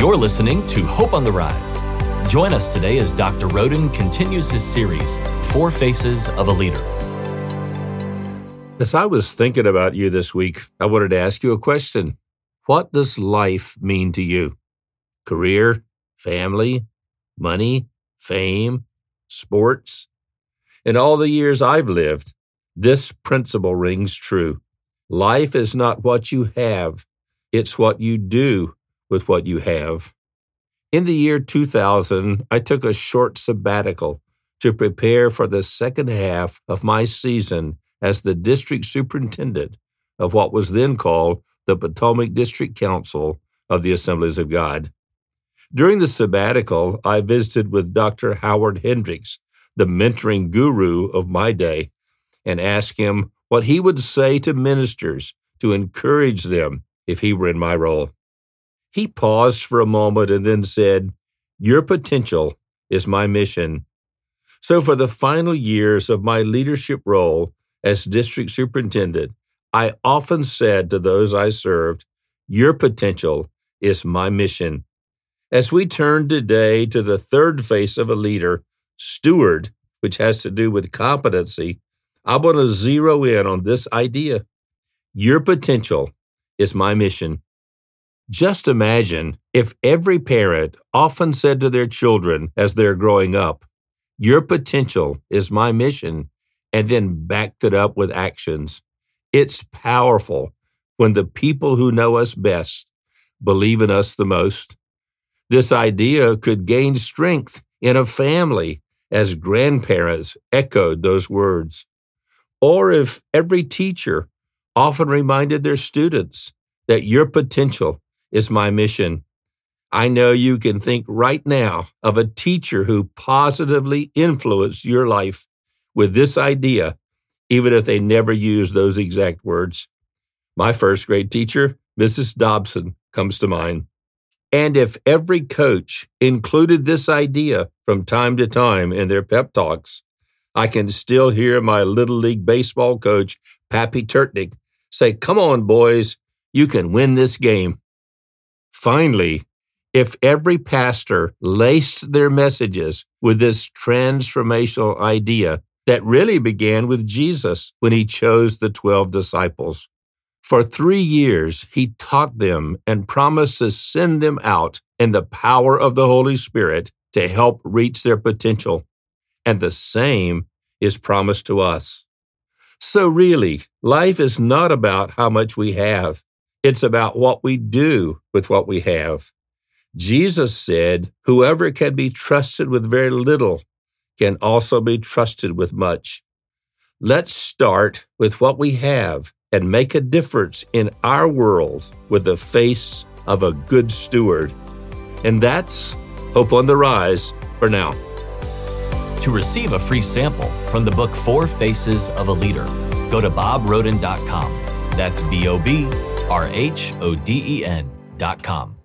You're listening to Hope on the Rise. Join us today as Dr. Rhoden continues his series, Four Faces of a Leader. As I was thinking about you this week, I wanted to ask you a question. What does life mean to you? Career, family, money, fame, sports? In all the years I've lived, this principle rings true. Life is not what you have, it's what you do with what you have. In the year 2000, I took a short sabbatical to prepare for the second half of my season as the district superintendent of what was then called the Potomac District Council of the Assemblies of God. During the sabbatical, I visited with Dr. Howard Hendricks, the mentoring guru of my day, and asked him what he would say to ministers to encourage them if he were in my role. He paused for a moment and then said, Your potential is my mission. So, for the final years of my leadership role as district superintendent, I often said to those I served, Your potential is my mission. As we turn today to the third face of a leader, steward, which has to do with competency, I want to zero in on this idea. Your potential is my mission. Just imagine if every parent often said to their children as they're growing up, Your potential is my mission, and then backed it up with actions. It's powerful when the people who know us best believe in us the most. This idea could gain strength in a family as grandparents echoed those words. Or if every teacher often reminded their students that your potential is my mission. I know you can think right now of a teacher who positively influenced your life with this idea, even if they never used those exact words. My first grade teacher, Mrs. Dobson, comes to mind. And if every coach included this idea from time to time in their pep talks, I can still hear my Little League Baseball coach, Pappy Turtnick, say, Come on, boys, you can win this game. Finally, if every pastor laced their messages with this transformational idea that really began with Jesus when he chose the 12 disciples. For three years, he taught them and promised to send them out in the power of the Holy Spirit to help reach their potential. And the same is promised to us. So, really, life is not about how much we have, it's about what we do with what we have. Jesus said, Whoever can be trusted with very little can also be trusted with much. Let's start with what we have and make a difference in our world with the face of a good steward. And that's Hope on the Rise for now. To receive a free sample from the book Four Faces of a Leader, go to bobrhoden.com. That's B O B R H O D E N dot com.